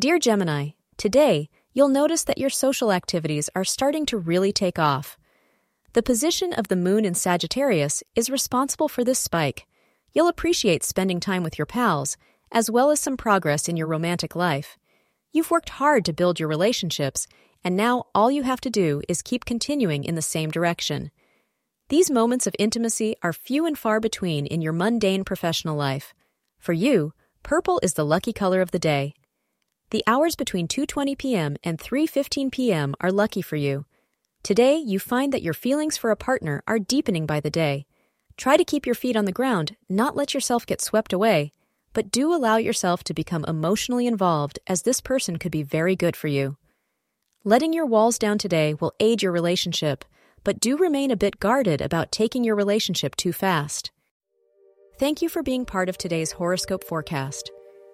Dear Gemini, today you'll notice that your social activities are starting to really take off. The position of the moon in Sagittarius is responsible for this spike. You'll appreciate spending time with your pals, as well as some progress in your romantic life. You've worked hard to build your relationships, and now all you have to do is keep continuing in the same direction. These moments of intimacy are few and far between in your mundane professional life. For you, purple is the lucky color of the day. The hours between 2:20 p.m. and 3:15 p.m. are lucky for you. Today, you find that your feelings for a partner are deepening by the day. Try to keep your feet on the ground, not let yourself get swept away, but do allow yourself to become emotionally involved as this person could be very good for you. Letting your walls down today will aid your relationship, but do remain a bit guarded about taking your relationship too fast. Thank you for being part of today's horoscope forecast.